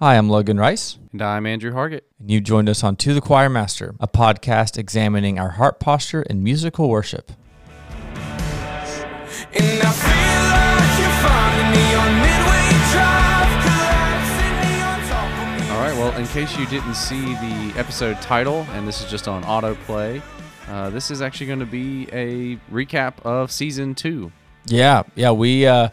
Hi, I'm Logan Rice, And I'm Andrew Hargett. and you joined us on To the Choirmaster, a podcast examining our heart posture in musical worship. And I feel like you're finding me on Midway Drive, collapsing me on top of me. All right, well, in case you didn't see the episode title, and this is just on autoplay, uh, this is actually going to be a recap of season two. Yeah, yeah, we uh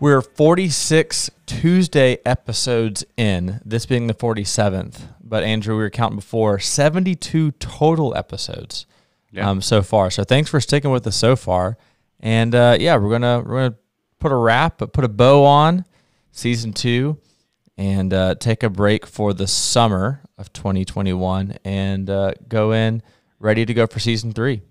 we're 46 Tuesday episodes in, this being the 47th. But Andrew, we were counting before 72 total episodes Yeah. um, so far. So thanks for sticking with us so far. And uh, yeah, we're gonna we're gonna put a wrap, but put a bow on season two, and uh, take a break for the summer of 2021, and uh, go in ready to go for season three.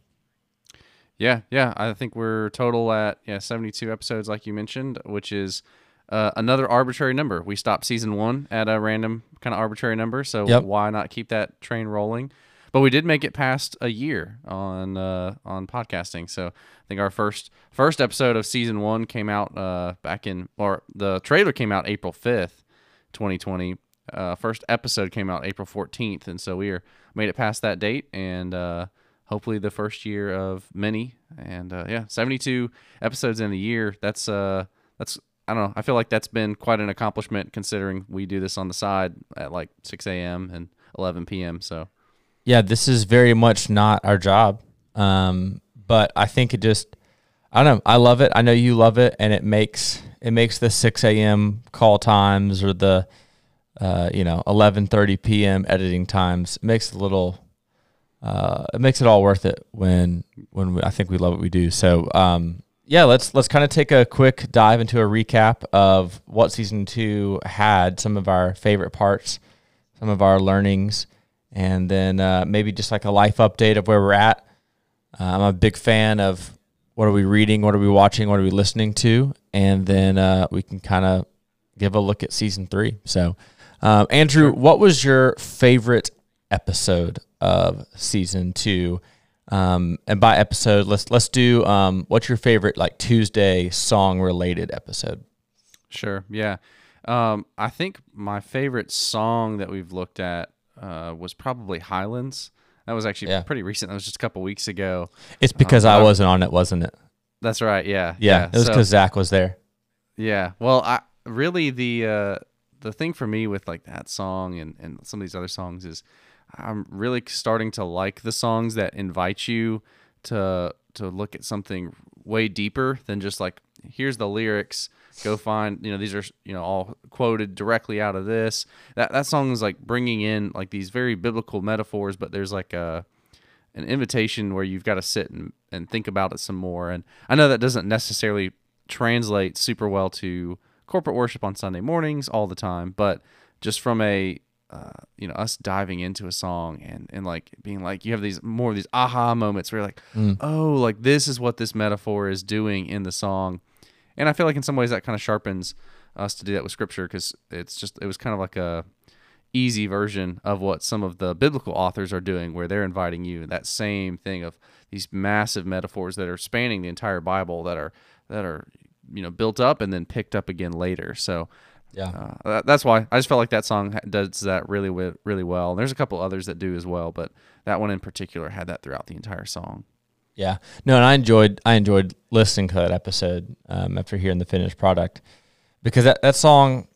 Yeah, yeah. I think we're total at yeah 72 episodes, like you mentioned, which is uh, another arbitrary number. We stopped season one at a random kind of arbitrary number, so Yep. why not keep that train rolling? But we did make it past a year on uh, on podcasting. So I think our first first episode of season one came out uh, back in, or the trailer came out April 5th, 2020. Uh, first episode came out April 14th, and so we are made it past that date, and uh, hopefully the first year of many. And uh, yeah, 72 episodes in a year. That's uh, that's I don't know. I feel like that's been quite an accomplishment considering we do this on the side at like 6 a.m. and 11 p.m. So yeah, this is very much not our job. Um, but I think it just, I don't know. I love it. I know you love it, and it makes it makes the six a.m. call times or the, uh, you know, eleven thirty p.m. editing times makes a little. Uh, it makes it all worth it when when we, I think we love what we do. So um, yeah, let's let's kind of take a quick dive into a recap of what season two had, some of our favorite parts, some of our learnings, and then uh, maybe just like a life update of where we're at. Uh, I'm a big fan of what are we reading, what are we watching, what are we listening to, and then uh, we can kind of give a look at season three. So, um, Andrew, what was your favorite episode of season two? Um, and by episode, let's let's do um, what's your favorite like Tuesday song related episode? Sure. Yeah. Um, I think my favorite song that we've looked at uh, was probably Highlands. That was actually Yeah. pretty recent. That was just a couple weeks ago. It's because Um, I wasn't on it, wasn't it? That's right. Yeah. Yeah, it was So- because Zach was there. Yeah. Well, I really the uh, the thing for me with like that song and and some of these other songs is I'm really starting to like the songs that invite you to to look at something way deeper than just like here's the lyrics go find you know these are you know all quoted directly out of this that that song is like bringing in like these very biblical metaphors but there's like a an invitation where you've got to sit and, and think about it some more. And I know that doesn't necessarily translate super well to corporate worship on Sunday mornings all the time, but just from a uh, you know us diving into a song and and like being like you have these more of these aha moments where you're like oh like this is what this metaphor is doing in the song. And i feel like in some ways that kind of sharpens us to do that with scripture because it's just it was kind of like a easy version of what some of the biblical authors are doing where they're inviting you that same thing of these massive metaphors that are spanning the entire bible that are that are you know built up and then picked up again later. So Yeah. uh, that- that's why I just felt like that song does that really really well. And there's a couple others that do as well, but that one in particular had that throughout the entire song. Yeah, no, and I enjoyed I enjoyed listening to that episode um, after hearing the finished product because that, that song,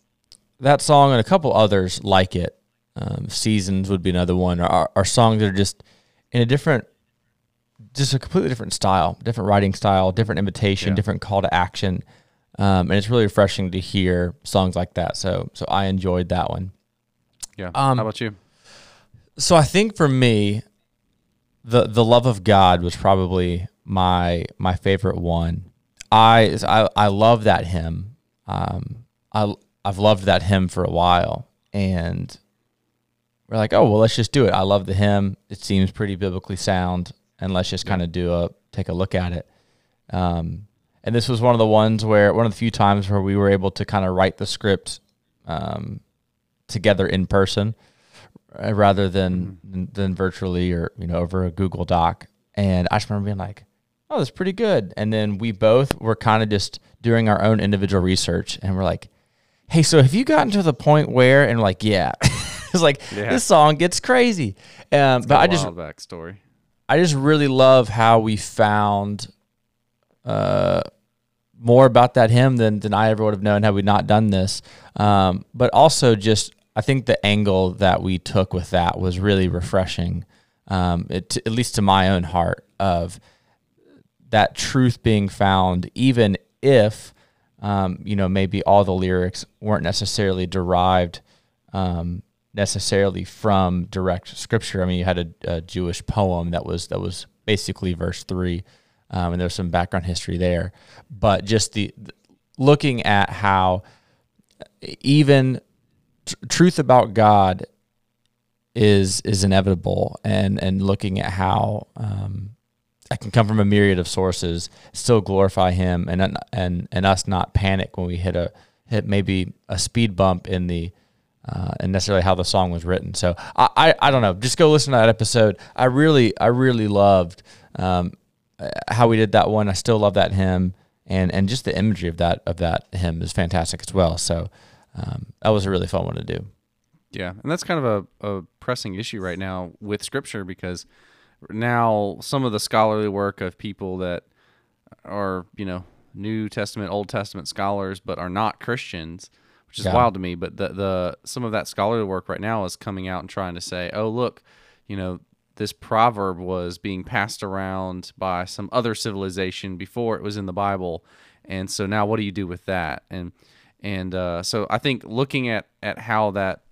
that song and a couple others like it, um, seasons would be another one. Our songs that are just in a different, just a completely different style, different writing style, different invitation, Yeah. different call to action, um, and it's really refreshing to hear songs like that. So so I enjoyed that one. Yeah. Um, How about you? So I think for me, the the love of God was probably my my favorite one. I I, I love that hymn. Um, I I've loved that hymn for a while, and we're like, oh well, let's just do it. I love the hymn. It seems pretty biblically sound, and let's just kind of do a take a look at it. Um, and this was one of the ones where one of the few times where we were able to kind of write the script um, together in person uh, rather than, than than virtually or you know over a Google Doc. And I just remember being like, "Oh, that's pretty good." And then we both were kind of just doing our own individual research, and we're like, "Hey, so have you gotten to the point where?" And like, yeah, it's like Yeah. this song gets crazy. Um, but I just backstory. I just really love how we found uh, more about that hymn than, than I ever would have known had we not done this. Um, but also, just I think the angle that we took with that was really refreshing, um, it, at least to my own heart, of that truth being found, even if um, you know maybe all the lyrics weren't necessarily derived um, necessarily from direct scripture. I mean, you had a, a Jewish poem that was that was basically verse three, um, and there's some background history there. But just the, the- looking at how even tr- truth about God is is inevitable, and and looking at how um, that can come from a myriad of sources, still glorify Him, and and and us not panic when we hit a hit maybe a speed bump in the uh, and necessarily how the song was written. So I, I I don't know. Just go listen to that episode. I really I really loved um, how we did that one. I still love that hymn, and and just the imagery of that of that hymn is fantastic as well. So um, that was a really fun one to do. Yeah, and that's kind of a, a pressing issue right now with scripture because now some of the scholarly work of people that are, you know, New Testament, Old Testament scholars but are not Christians, which is Yeah. wild to me, but the the some of that scholarly work right now is coming out and trying to say, "Oh, look, you know, this proverb was being passed around by some other civilization before it was in the Bible, and so now what do you do with that?" And and uh, so I think looking at at how that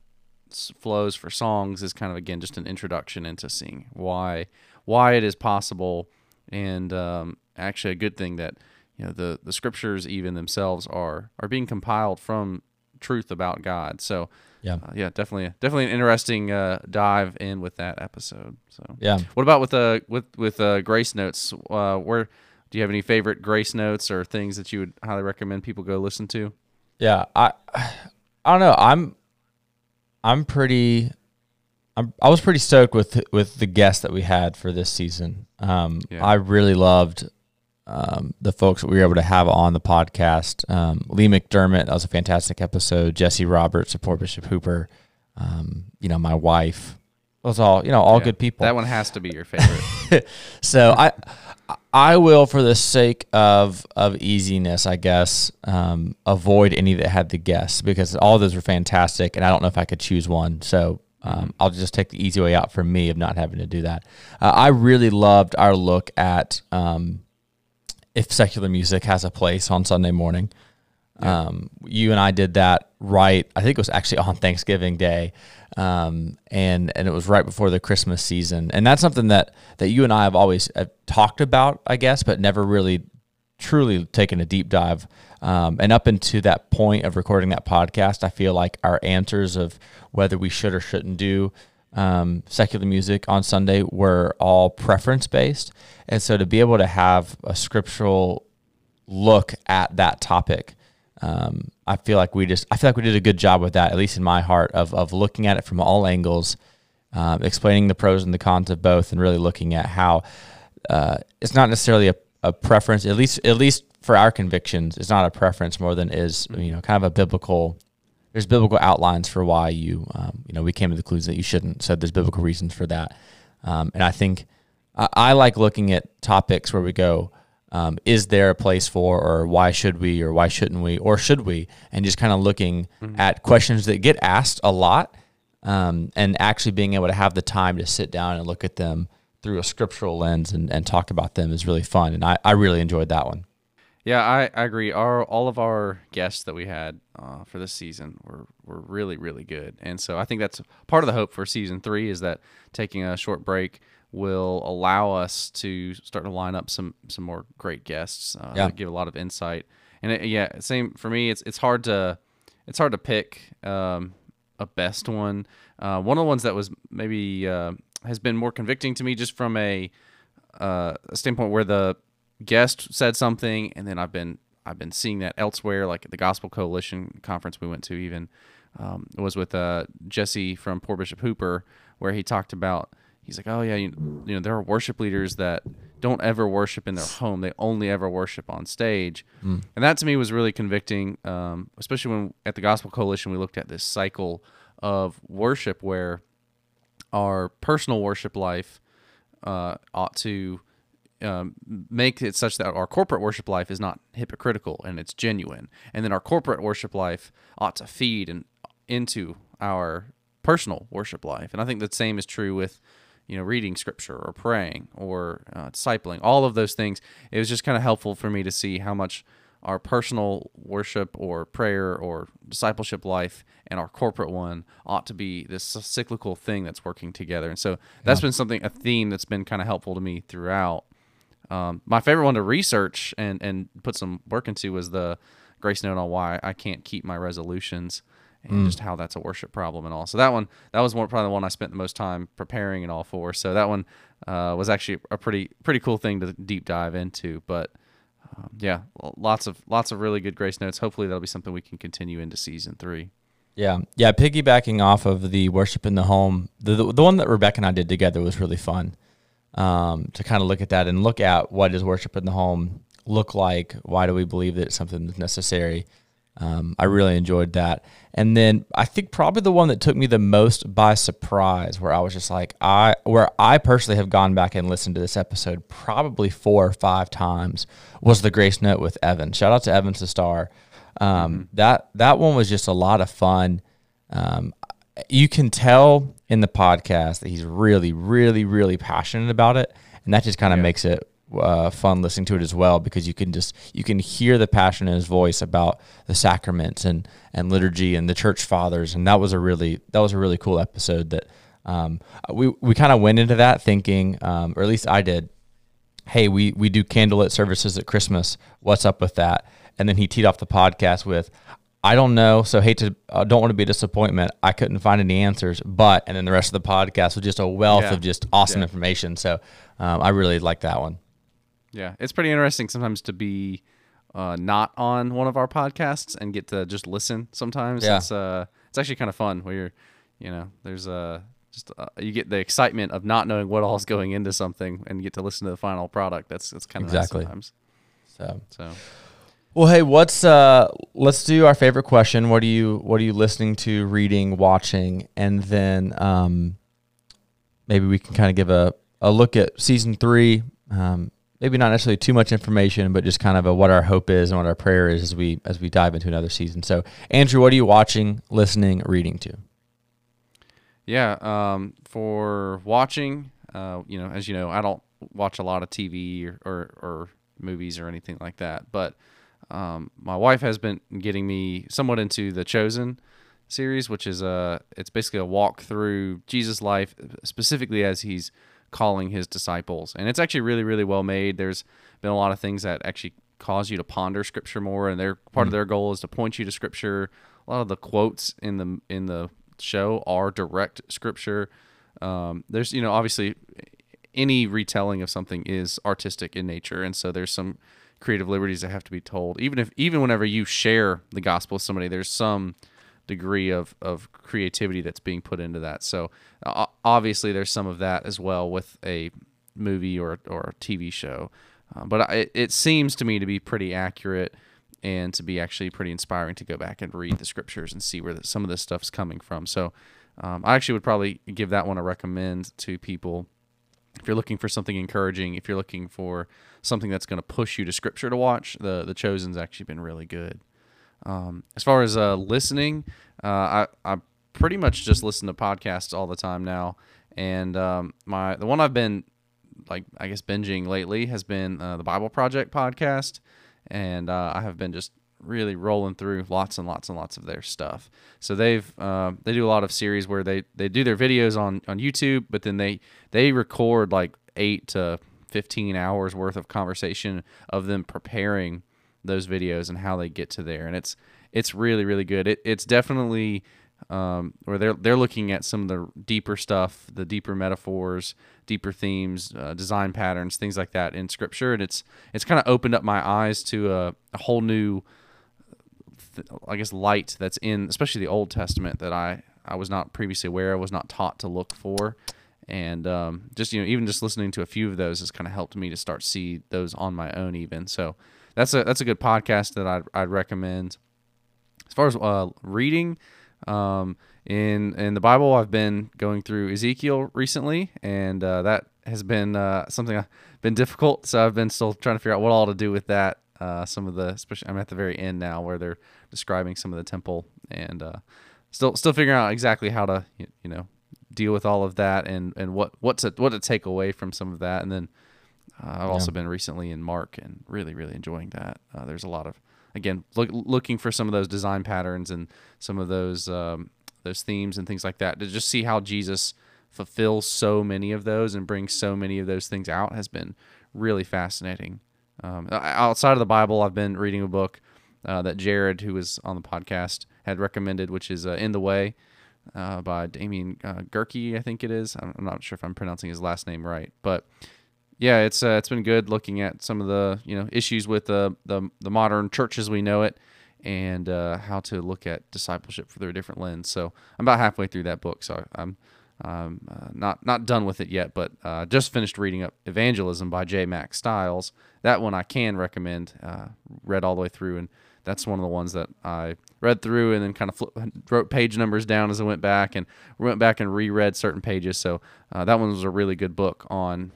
flows for songs is kind of again just an introduction into seeing why why it is possible and um, actually a good thing that you know the the scriptures even themselves are are being compiled from truth about God. So Yeah. uh, yeah, definitely definitely an interesting uh, dive in with that episode. So Yeah. what about with uh with with uh, grace notes? Uh, where do you have any favorite grace notes or things that you would highly recommend people go listen to? Yeah, I I don't know. I'm I'm pretty I'm I was pretty stoked with with the guest that we had for this season. Um Yeah. I really loved um, the folks that we were able to have on the podcast. Um, Lee McDermott, that was a fantastic episode. Jesse Roberts, support Bishop Hooper. Um, you know, my wife. Those all you know, all Yeah, good people. That one has to be your favorite. So I I will, for the sake of of easiness, I guess, um, avoid any that had the guests because all those were fantastic, and I don't know if I could choose one. So um, I'll just take the easy way out for me of not having to do that. Uh, I really loved our look at um, if secular music has a place on Sunday morning. Um, you and I did that right. I think it was actually on Thanksgiving Day, um, and and it was right before the Christmas season. And that's something that that you and I have always uh, talked about, I guess, but never really truly taken a deep dive. Um, and up into that point of recording that podcast, I feel like our answers of whether we should or shouldn't do um, secular music on Sunday were all preference based. And so to be able to have a scriptural look at that topic. Um, I feel like we just I feel like we did a good job with that, at least in my heart, of of looking at it from all angles, um, explaining the pros and the cons of both, and really looking at how uh, it's not necessarily a, a preference, at least at least for our convictions, it's not a preference more than is you know kind of a biblical. There's biblical outlines for why you um, you know we came to the conclusion that you shouldn't. So there's biblical reasons for that, um, and I think I, I like looking at topics where we go um, is there a place for or why should we or why shouldn't we or should we? And just kind of looking at questions that get asked a lot um, and actually being able to have the time to sit down and look at them through a scriptural lens and, and talk about them is really fun. And I, I really enjoyed that one Yeah, I, I agree. Our all of our guests that we had uh, for this season were were really really good, and so I think that's part of the hope for season three is that taking a short break will allow us to start to line up some some more great guests uh, Yeah. that give a lot of insight. And it, yeah, same for me. It's it's hard to it's hard to pick um, a best one. Uh, one of the ones that was maybe uh, has been more convicting to me just from a uh, a standpoint where the guest said something, and then I've been I've been seeing that elsewhere, like at the Gospel Coalition conference we went to. Even um, it was with uh, Jesse from Poor Bishop Hooper, where he talked about he's like, oh yeah, you, you know there are worship leaders that don't ever worship in their home. They only ever worship on stage. And that to me was really convicting, um, especially when at the Gospel Coalition we looked at this cycle of worship where our personal worship life uh, ought to um, make it such that our corporate worship life is not hypocritical and it's genuine, and then our corporate worship life ought to feed and into our personal worship life. And I think the same is true with you know reading scripture or praying or uh, discipling. All of those things. It was just kind of helpful for me to see how much our personal worship or prayer or discipleship life and our corporate one ought to be this cyclical thing that's working together. And so that's been something a theme that's been kind of helpful to me throughout. Um, my favorite one to research and and put some work into was the grace note on why I can't keep my resolutions and just how that's a worship problem and all. So that one that was one probably the one I spent the most time preparing and all for. So that one uh, was actually a pretty pretty cool thing to deep dive into. But um, yeah, lots of lots of really good grace notes. Hopefully that'll be something we can continue into season three. Yeah, yeah. Piggybacking off of the worship in the home, the the, the one that Rebecca and I did together was really fun. Um, to kind of look at that and look at what does worship in the home look like? Why do we believe that it's something that's necessary? Um, I really enjoyed that. And then I think probably the one that took me the most by surprise, where I was just like, I, where I personally have gone back and listened to this episode probably four or five times, was the Grace Note with Evan. Shout out to Evan Star. Um, That that one was just a lot of fun. Um, you can tell in the podcast that he's really, really, really passionate about it, and that just kind of Yeah. makes it uh, fun listening to it as well because you can just you can hear the passion in his voice about the sacraments and and liturgy and the church fathers, and that was a really that was a really cool episode that um, we we kind of went into that thinking, um, or at least I did. Hey, we we do candlelit services at Christmas. What's up with that? And then he teed off the podcast with, I don't know. So hate to, uh, don't want to be a disappointment. I couldn't find any answers, but, and then the rest of the podcast was just a wealth Yeah. of just awesome Yeah. information. So um, I really like that one. Yeah, it's pretty interesting sometimes to be uh, not on one of our podcasts and get to just listen. Sometimes Yeah. it's uh, it's actually kind of fun where you're, you know, there's uh, just uh, you get the excitement of not knowing what all's going into something and you get to listen to the final product. That's that's kind of Exactly. nice sometimes. So, So well, hey, what's, uh, let's do our favorite question. What are you, what are you listening to, reading, watching? And then um, maybe we can kind of give a, a look at season three. Um, maybe not necessarily too much information, but just kind of a, what our hope is and what our prayer is as we as we dive into another season. So, Andrew, what are you watching, listening, reading to? Yeah, um, for watching, uh, you know, as you know, I don't watch a lot of TV or, or, or movies or anything like that. But um, my wife has been getting me somewhat into the Chosen series, which is a it's basically a walk through Jesus' life, specifically as he's calling his disciples, and it's actually really really well made. There's been a lot of things that actually cause you to ponder Scripture more, and their part of their goal is to point you to Scripture. A lot of the quotes in the in the show are direct Scripture. Um, there's you know obviously any retelling of something is artistic in nature, and so there's some creative liberties that have to be told. Even if even whenever you share the gospel with somebody, there's some degree of of creativity that's being put into that. So obviously there's some of that as well with a movie or or a TV show. Uh, but I, it seems to me to be pretty accurate and to be actually pretty inspiring to go back and read the scriptures and see where the, some of this stuff's coming from. So um, I actually would probably give that one a recommend to people if you're looking for something encouraging, if you're looking for something that's going to push you to scripture to watch, the the Chosen's actually been really good. Um, as far as uh, listening, uh, I I pretty much just listen to podcasts all the time now, and um, my the one I've been like I guess binging lately has been uh, the Bible Project podcast, and uh, I have been just really rolling through lots and lots and lots of their stuff. So they've uh, they do a lot of series where they they do their videos on on YouTube, but then they they record like eight to fifteen hours worth of conversation of them preparing those videos and how they get to there, and it's it's really really good. It, it's definitely um, where they're they're looking at some of the deeper stuff, the deeper metaphors, deeper themes, uh, design patterns, things like that in Scripture, and it's it's kind of opened up my eyes to a, a whole new, th- I guess, light that's in especially the Old Testament that I I was not previously aware, of, was not taught to look for, and um, just you know even just listening to a few of those has kind of helped me to start see those on my own even. So that's a that's a good podcast that I'd, I'd recommend. As far as uh, reading, um, in in the Bible, I've been going through Ezekiel recently, and uh, that has been uh, something I've been difficult. So I've been still trying to figure out what all to do with that. Uh, some of the, especially I'm at the very end now where they're describing some of the temple, and uh, still still figuring out exactly how to you know deal with all of that and and what what to what to take away from some of that, and then uh, I've also been recently in Mark and really really enjoying that. Uh, there's a lot of again look, looking for some of those design patterns and some of those um, those themes and things like that to just see how Jesus fulfills so many of those and brings so many of those things out has been really fascinating. Um, outside of the Bible, I've been reading a book uh, that Jared, who was on the podcast, had recommended, which is uh, In the Way uh, by Damien uh, Gerke, I think it is. I'm, not sure if I'm pronouncing his last name right, but yeah, it's uh, it's been good looking at some of the you know issues with the the, the modern church as we know it, and uh, how to look at discipleship through a different lens. So I'm about halfway through that book, so I'm um, uh, not not done with it yet, but uh, just finished reading up Evangelism by J. Mack Stiles. That one I can recommend. Uh, read all the way through, and that's one of the ones that I read through and then kind of wrote page numbers down as I went back and went back and reread certain pages. So uh, that one was a really good book on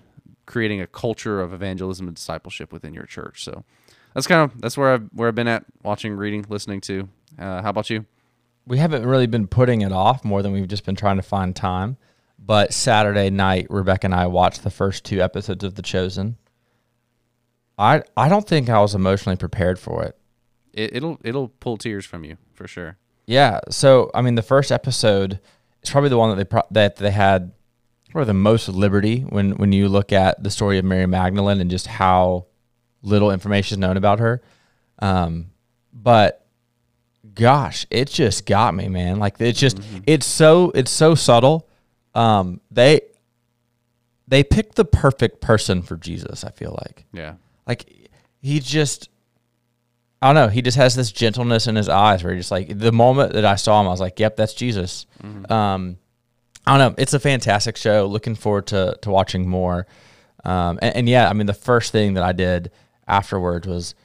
creating a culture of evangelism and discipleship within your church. So that's kind of that's where I've where I've been at watching, reading, listening to. Uh, how about you? We haven't really been putting it off more than we've just been trying to find time. But Saturday night, Rebecca and I watched the first two episodes of The Chosen. I I don't think I was emotionally prepared for it. It, it'll it'll pull tears from you for sure. Yeah. So I mean, the first episode is probably the one that they pro- that they had probably the most liberty when when you look at the story of Mary Magdalene and just how little information is known about her. Um, but gosh, it just got me, man. Like it's just it's so it's so subtle. Um, they they picked the perfect person for Jesus. I feel like Yeah. like he just I don't know, he just has this gentleness in his eyes where he just like the moment that I saw him, I was like, Yep, that's Jesus. Um I don't know. It's a fantastic show. Looking forward to to watching more. Um and, and yeah, I mean the first thing that I did afterwards was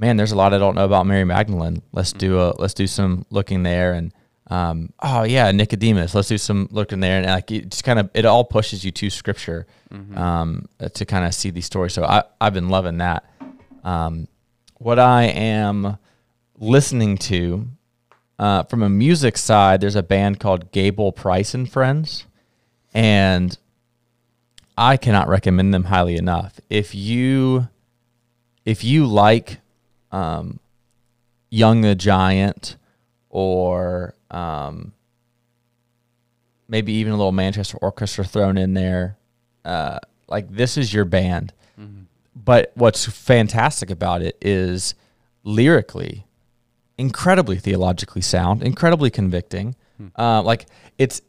man, there's a lot I don't know about Mary Magdalene. Let's do a let's do some looking there and um, oh yeah, Nicodemus. Let's do some looking there, and like it just kind of it all pushes you to Scripture um, uh, to kind of see these stories. So I I've been loving that. Um, what I am listening to uh, from a music side, there's a band called Gable Price and Friends, and I cannot recommend them highly enough. If you if you like um, Young the Giant or um, maybe even a little Manchester Orchestra thrown in there, uh, like this is your band. But what's fantastic about it is lyrically incredibly theologically sound, incredibly convicting. Uh, like it's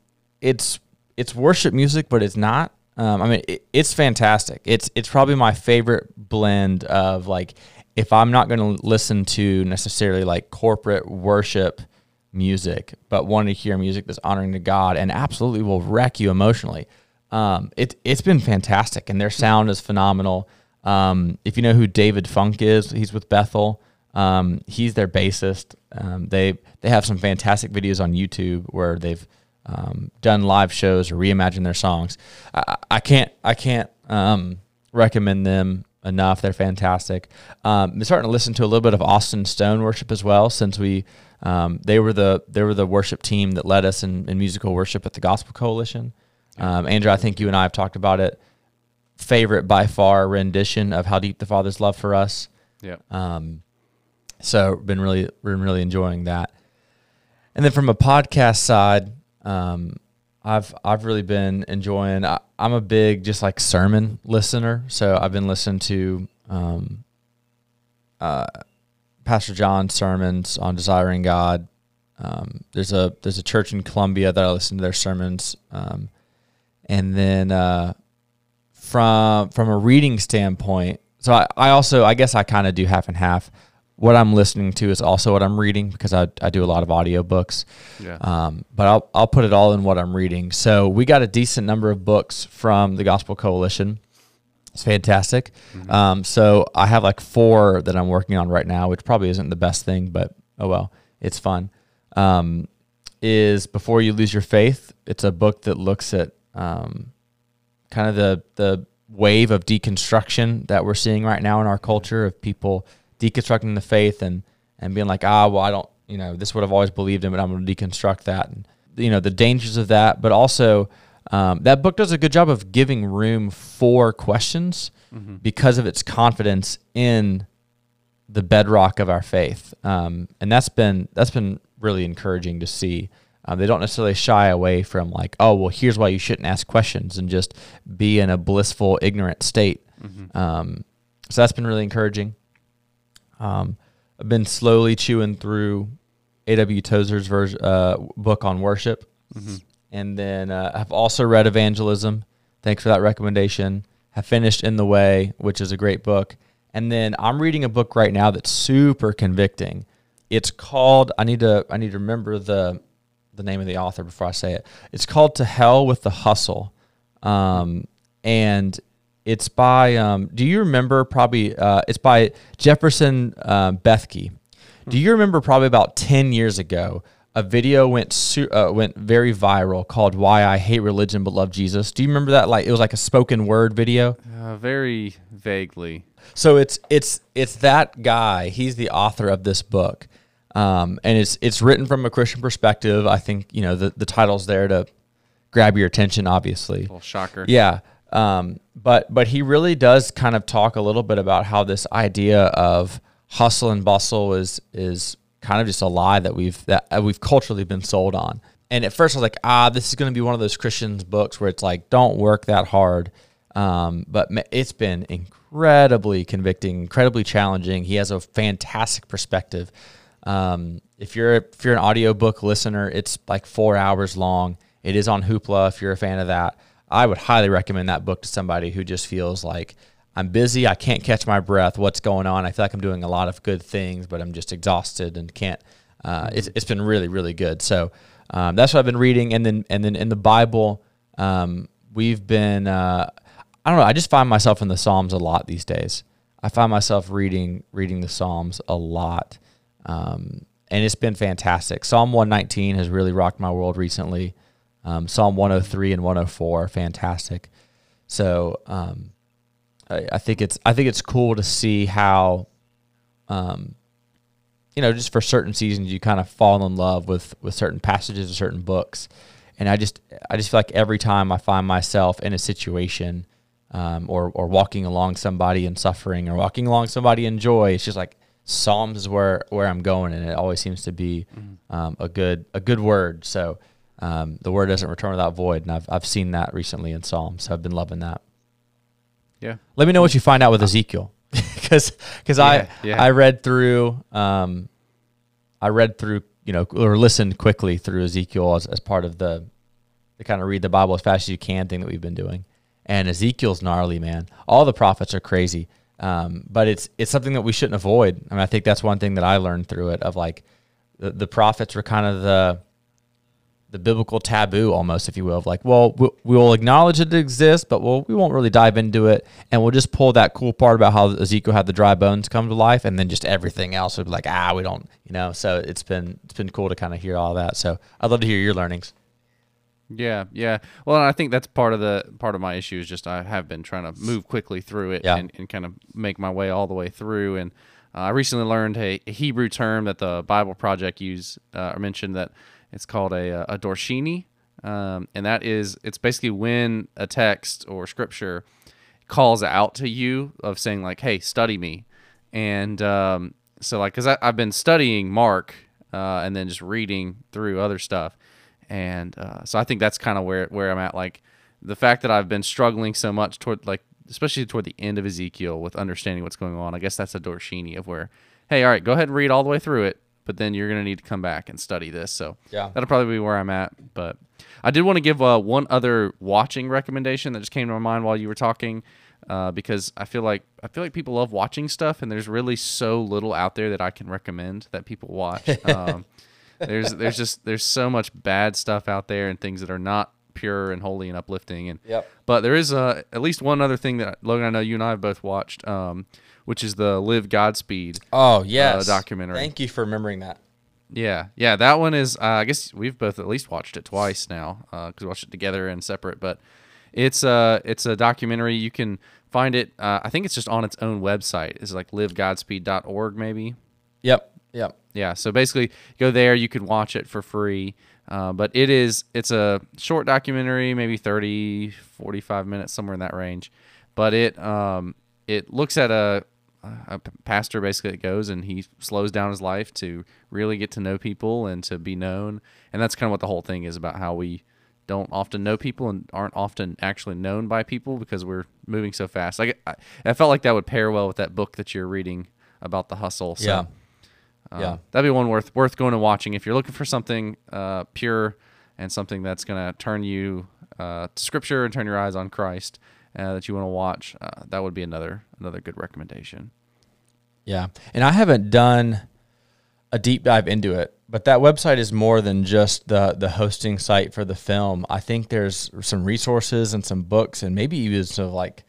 it's it's worship music, but it's not. Um, I mean, it, it's fantastic. It's it's probably my favorite blend of like if I'm not going to listen to necessarily like corporate worship music, but want to hear music that's honoring to God and absolutely will wreck you emotionally. Um, it it's been fantastic, and their sound is phenomenal. Um, if you know who David Funk is, he's with Bethel. Um, he's their bassist. Um, they they have some fantastic videos on YouTube where they've um, done live shows or reimagined their songs. I, I can't I can't um, recommend them enough. They're fantastic. Um, I'm starting to listen to a little bit of Austin Stone worship as well, since we um, they were the they were the worship team that led us in, in musical worship at the Gospel Coalition. Um, Andrew, I think you and I have talked about it. Favorite by far rendition of "How Deep the Father's Love for Us." Yeah. Um, so been really been really enjoying that. And then from a podcast side, um, I've I've really been enjoying. I, I'm a big just like sermon listener, so I've been listening to um, uh, Pastor John's sermons on desiring God. Um, there's a there's a church in Columbia that I listen to their sermons, um, and then uh, from from a reading standpoint, so I, I also I guess I kind of do half and half. What I'm listening to is also what I'm reading because I, I do a lot of audiobooks. Yeah. Um, but I'll I'll put it all in what I'm reading. So we got a decent number of books from the Gospel Coalition. It's fantastic. Um, so I have like four that I'm working on right now, which probably isn't the best thing, but oh well, it's fun. Um, is Before You Lose Your Faith. It's a book that looks at um, kind of the the wave of deconstruction that we're seeing right now in our culture of people deconstructing the faith and and being like, ah, well, I don't, you know, this is what I've always believed in, but I'm going to deconstruct that, and you know, the dangers of that, but also um, that book does a good job of giving room for questions because of its confidence in the bedrock of our faith, um, and that's been that's been really encouraging to see. Um, they don't necessarily shy away from like, oh, well, here's why you shouldn't ask questions and just be in a blissful, ignorant state. Um, so that's been really encouraging. Um, I've been slowly chewing through A.W. Tozer's uh, book on worship, and then uh, I've also read Evangelism. Thanks for that recommendation. Have finished In the Way, which is a great book, and then I'm reading a book right now that's super convicting. It's called I need to I need to remember the the name of the author before I say it. It's called To Hell with the Hustle, um, and it's by. Um, do you remember? Probably. Uh, it's by Jefferson um, Bethke. Do you remember? Probably about ten years ago, a video went su- uh, went very viral called "Why I Hate Religion But Love Jesus." Do you remember that? Like it was like a spoken word video. Uh, very vaguely. So it's it's it's that guy. He's the author of this book, um, and it's it's written from a Christian perspective. I think you know the the title's there to grab your attention. Obviously, Little shocker. yeah. Um, but but he really does kind of talk a little bit about how this idea of hustle and bustle is is kind of just a lie that we've that uh, we've culturally been sold on. And at first I was like, ah, this is going to be one of those Christians books where it's like, don't work that hard. Um, but it's been incredibly convicting, incredibly challenging. He has a fantastic perspective. Um, if you're if you're an audiobook listener, it's like four hours long. It is on Hoopla if you're a fan of that. I would highly recommend that book to somebody who just feels like I'm busy, I can't catch my breath. What's going on? I feel like I'm doing a lot of good things, but I'm just exhausted and can't. Uh, it's, it's been really really good. So um, that's what I've been reading, and then and then in the Bible, um, we've been. Uh, I don't know. I just find myself in the Psalms a lot these days. I find myself reading reading the Psalms a lot, um, and it's been fantastic. Psalm 119 has really rocked my world recently. Um, Psalm 103 and 104 are fantastic. So um, I, I think it's I think it's cool to see how, um, you know, just for certain seasons you kind of fall in love with with certain passages or certain books, and I just I just feel like every time I find myself in a situation, um, or or walking along somebody in suffering, or walking along somebody in joy, it's just like Psalms is where where I'm going, and it always seems to be um, a good a good word. So. Um, the word doesn't return without void, and I've I've seen that recently in Psalms. So I've been loving that. Yeah. Let me know what you find out with Ezekiel, because I Yeah, yeah. I read through um, I read through you know or listened quickly through Ezekiel as, as part of the the kind of read the Bible as fast as you can thing that we've been doing, and Ezekiel's gnarly man. All the prophets are crazy, um, but it's it's something that we shouldn't avoid. I mean, I think that's one thing that I learned through it of like the, the prophets were kind of the the biblical taboo almost if you will of like well we- we'll acknowledge it exists but we'll, we won't really dive into it and we'll just pull that cool part about how ezekiel had the dry bones come to life and then just everything else would be like ah we don't you know so it's been it's been cool to kind of hear all that so i'd love to hear your learnings Yeah, yeah. Well, I think that's part of the part of my issue is just I have been trying to move quickly through it Yeah. and, and kind of make my way all the way through. And uh, I recently learned a, a Hebrew term that the Bible Project use uh, or mentioned that it's called a a darsheni, um, and that is it's basically when a text or scripture calls out to you of saying like, "Hey, study me," and um, so like because I've been studying Mark uh, and then just reading through other stuff, and uh, so I think that's kind of where where I'm at. Like the fact that I've been struggling so much toward like especially toward the end of Ezekiel with understanding what's going on. I guess that's a darsheni of where, hey, all right, go ahead and read all the way through it, but then you're gonna need to come back and study this. So Yeah. that'll probably be where I'm at. But I did want to give uh, one other watching recommendation that just came to my mind while you were talking. uh, because I feel like I feel like people love watching stuff, and there's really so little out there that I can recommend that people watch. Um, there's there's just there's so much bad stuff out there and things that are not pure and holy and uplifting. And Yep. but there is uh, at least one other thing that Logan, I know you and I have both watched, um, which is the Live Godspeed. Oh yes, documentary. Thank you for remembering that. Yeah, yeah, that one is. Uh, I guess we've both at least watched it twice now because we watched it together and separate. But it's a it's a documentary. You can find it. Uh, I think it's just on its own website. It's like livegodspeed.org maybe. Yep. Yep. Yeah. So basically, go there. You can watch it for free. Uh, but it is it's a short documentary, maybe 30, 45 minutes, somewhere in that range. But it um, it looks at a a pastor basically that goes and he slows down his life to really get to know people and to be known. And that's kind of what the whole thing is about how we don't often know people and aren't often actually known by people because we're moving so fast. Like I, I felt like that would pair well with that book that you're reading about the hustle. So, Yeah. um, Yeah. that'd be one worth worth going and watching if you're looking for something uh, pure and something that's gonna turn you uh, to Scripture and turn your eyes on Christ uh, that you want to watch. Uh, that would be another another good recommendation. Yeah. And I haven't done a deep dive into it, but that website is more than just the the hosting site for the film. I think there's some resources and some books and maybe even some like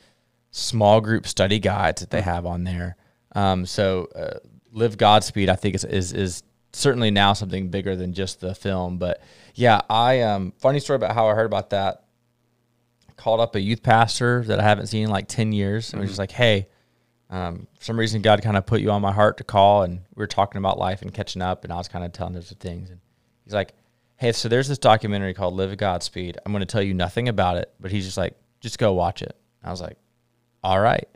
small group study guides that they have on there. Um, so uh, Live Godspeed, I think is, is is certainly now something bigger than just the film. But yeah, I um funny story about how I heard about that. Called up a youth pastor that I haven't seen in like ten years, and was just like, "Hey, um, for some reason God kind of put you on my heart to call, and we were talking about life and catching up, and I was kind of telling him some things, and he's like, "Hey, so there's this documentary called Live at Godspeed. I'm going to tell you nothing about it, but he's just like, just go watch it." I was like, "All right."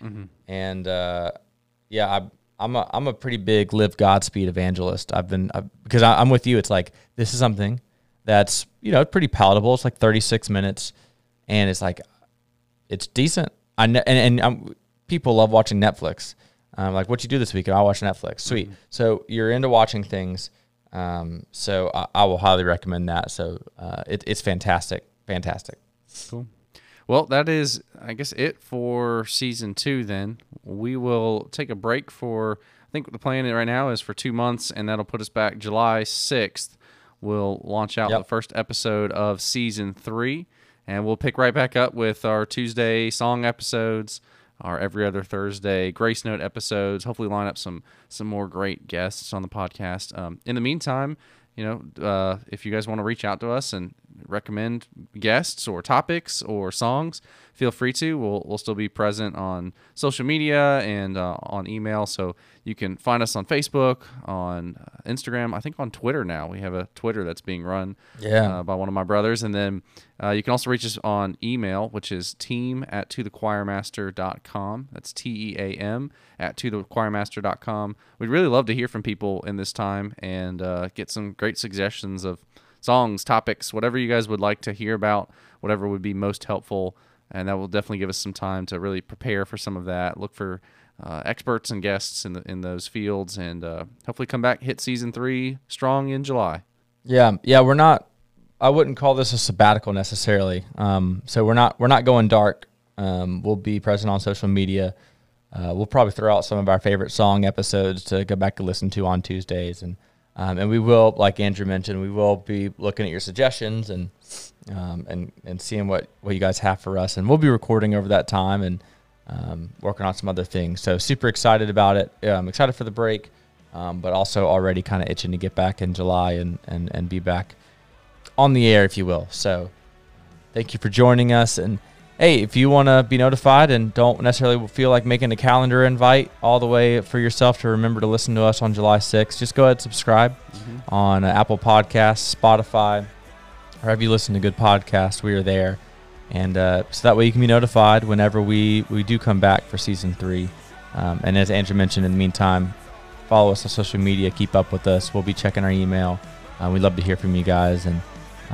and uh, yeah, I, I'm a I'm a pretty big Live Godspeed evangelist. I've been i because I, I'm with you. It's like this is something that's you know pretty palatable. It's like 36 minutes, and it's like it's decent. I know, and, and um, people love watching Netflix. Um, like what you do this week, and I watch Netflix. Sweet. So you're into watching things. Um, so I, I will highly recommend that. So uh, it, it's fantastic, fantastic. Cool. Well, that is, I guess, it for season two. Then we will take a break for. I think the plan right now is for two months, and that'll put us back July sixth. We'll launch out Yep. the first episode of season three, and we'll pick right back up with our Tuesday song episodes, our every other Thursday Grace Note episodes. Hopefully, line up some some more great guests on the podcast. Um, in the meantime, you know, uh, if you guys want to reach out to us and recommend guests or topics or songs, feel free to. We'll, we'll still be present on social media and uh, on email. So you can find us on Facebook, on uh, Instagram, I think on Twitter now. We have a Twitter that's being run Yeah. uh, by one of my brothers. And then uh, you can also reach us on email, which is team at tothechoirmaster.com. That's T E A M at tothechoirmaster.com. We'd really love to hear from people in this time and uh, get some great suggestions of songs, topics, whatever you guys would like to hear about, whatever would be most helpful. And that will definitely give us some time to really prepare for some of that. Look for uh, experts and guests in the, in those fields, and uh, hopefully come back hit season three strong in July. Yeah, yeah, we're not. I wouldn't call this a sabbatical necessarily. Um, so we're not we're not going dark. Um, we'll be present on social media. Uh, we'll probably throw out some of our favorite song episodes to go back and listen to on Tuesdays, and um, and we will, like Andrew mentioned, we will be looking at your suggestions and um, and and seeing what what you guys have for us, and we'll be recording over that time and um, working on some other things. So super excited about it. Yeah, I'm excited for the break, um, but also already kind of itching to get back in July and and and be back on the air, if you will. So thank you for joining us. And hey, if you want to be notified and don't necessarily feel like making a calendar invite all the way for yourself to remember to listen to us on July 6th, just go ahead and subscribe on uh, Apple Podcasts, Spotify, wherever you listen to good podcasts. We are there. And uh, so that way you can be notified whenever we, we do come back for season three. Um, and as Andrew mentioned, in the meantime, follow us on social media, keep up with us. We'll be checking our email. Uh, we'd love to hear from you guys and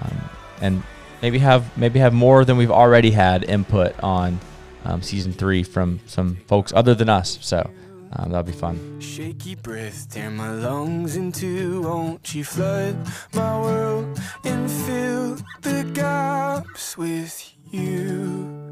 um, and maybe have maybe have more than we've already had input on um, season three from some folks other than us. So um, that'll be fun. Shaky breath, tear my lungs into. Won't you flood my world and fill the gaps with you?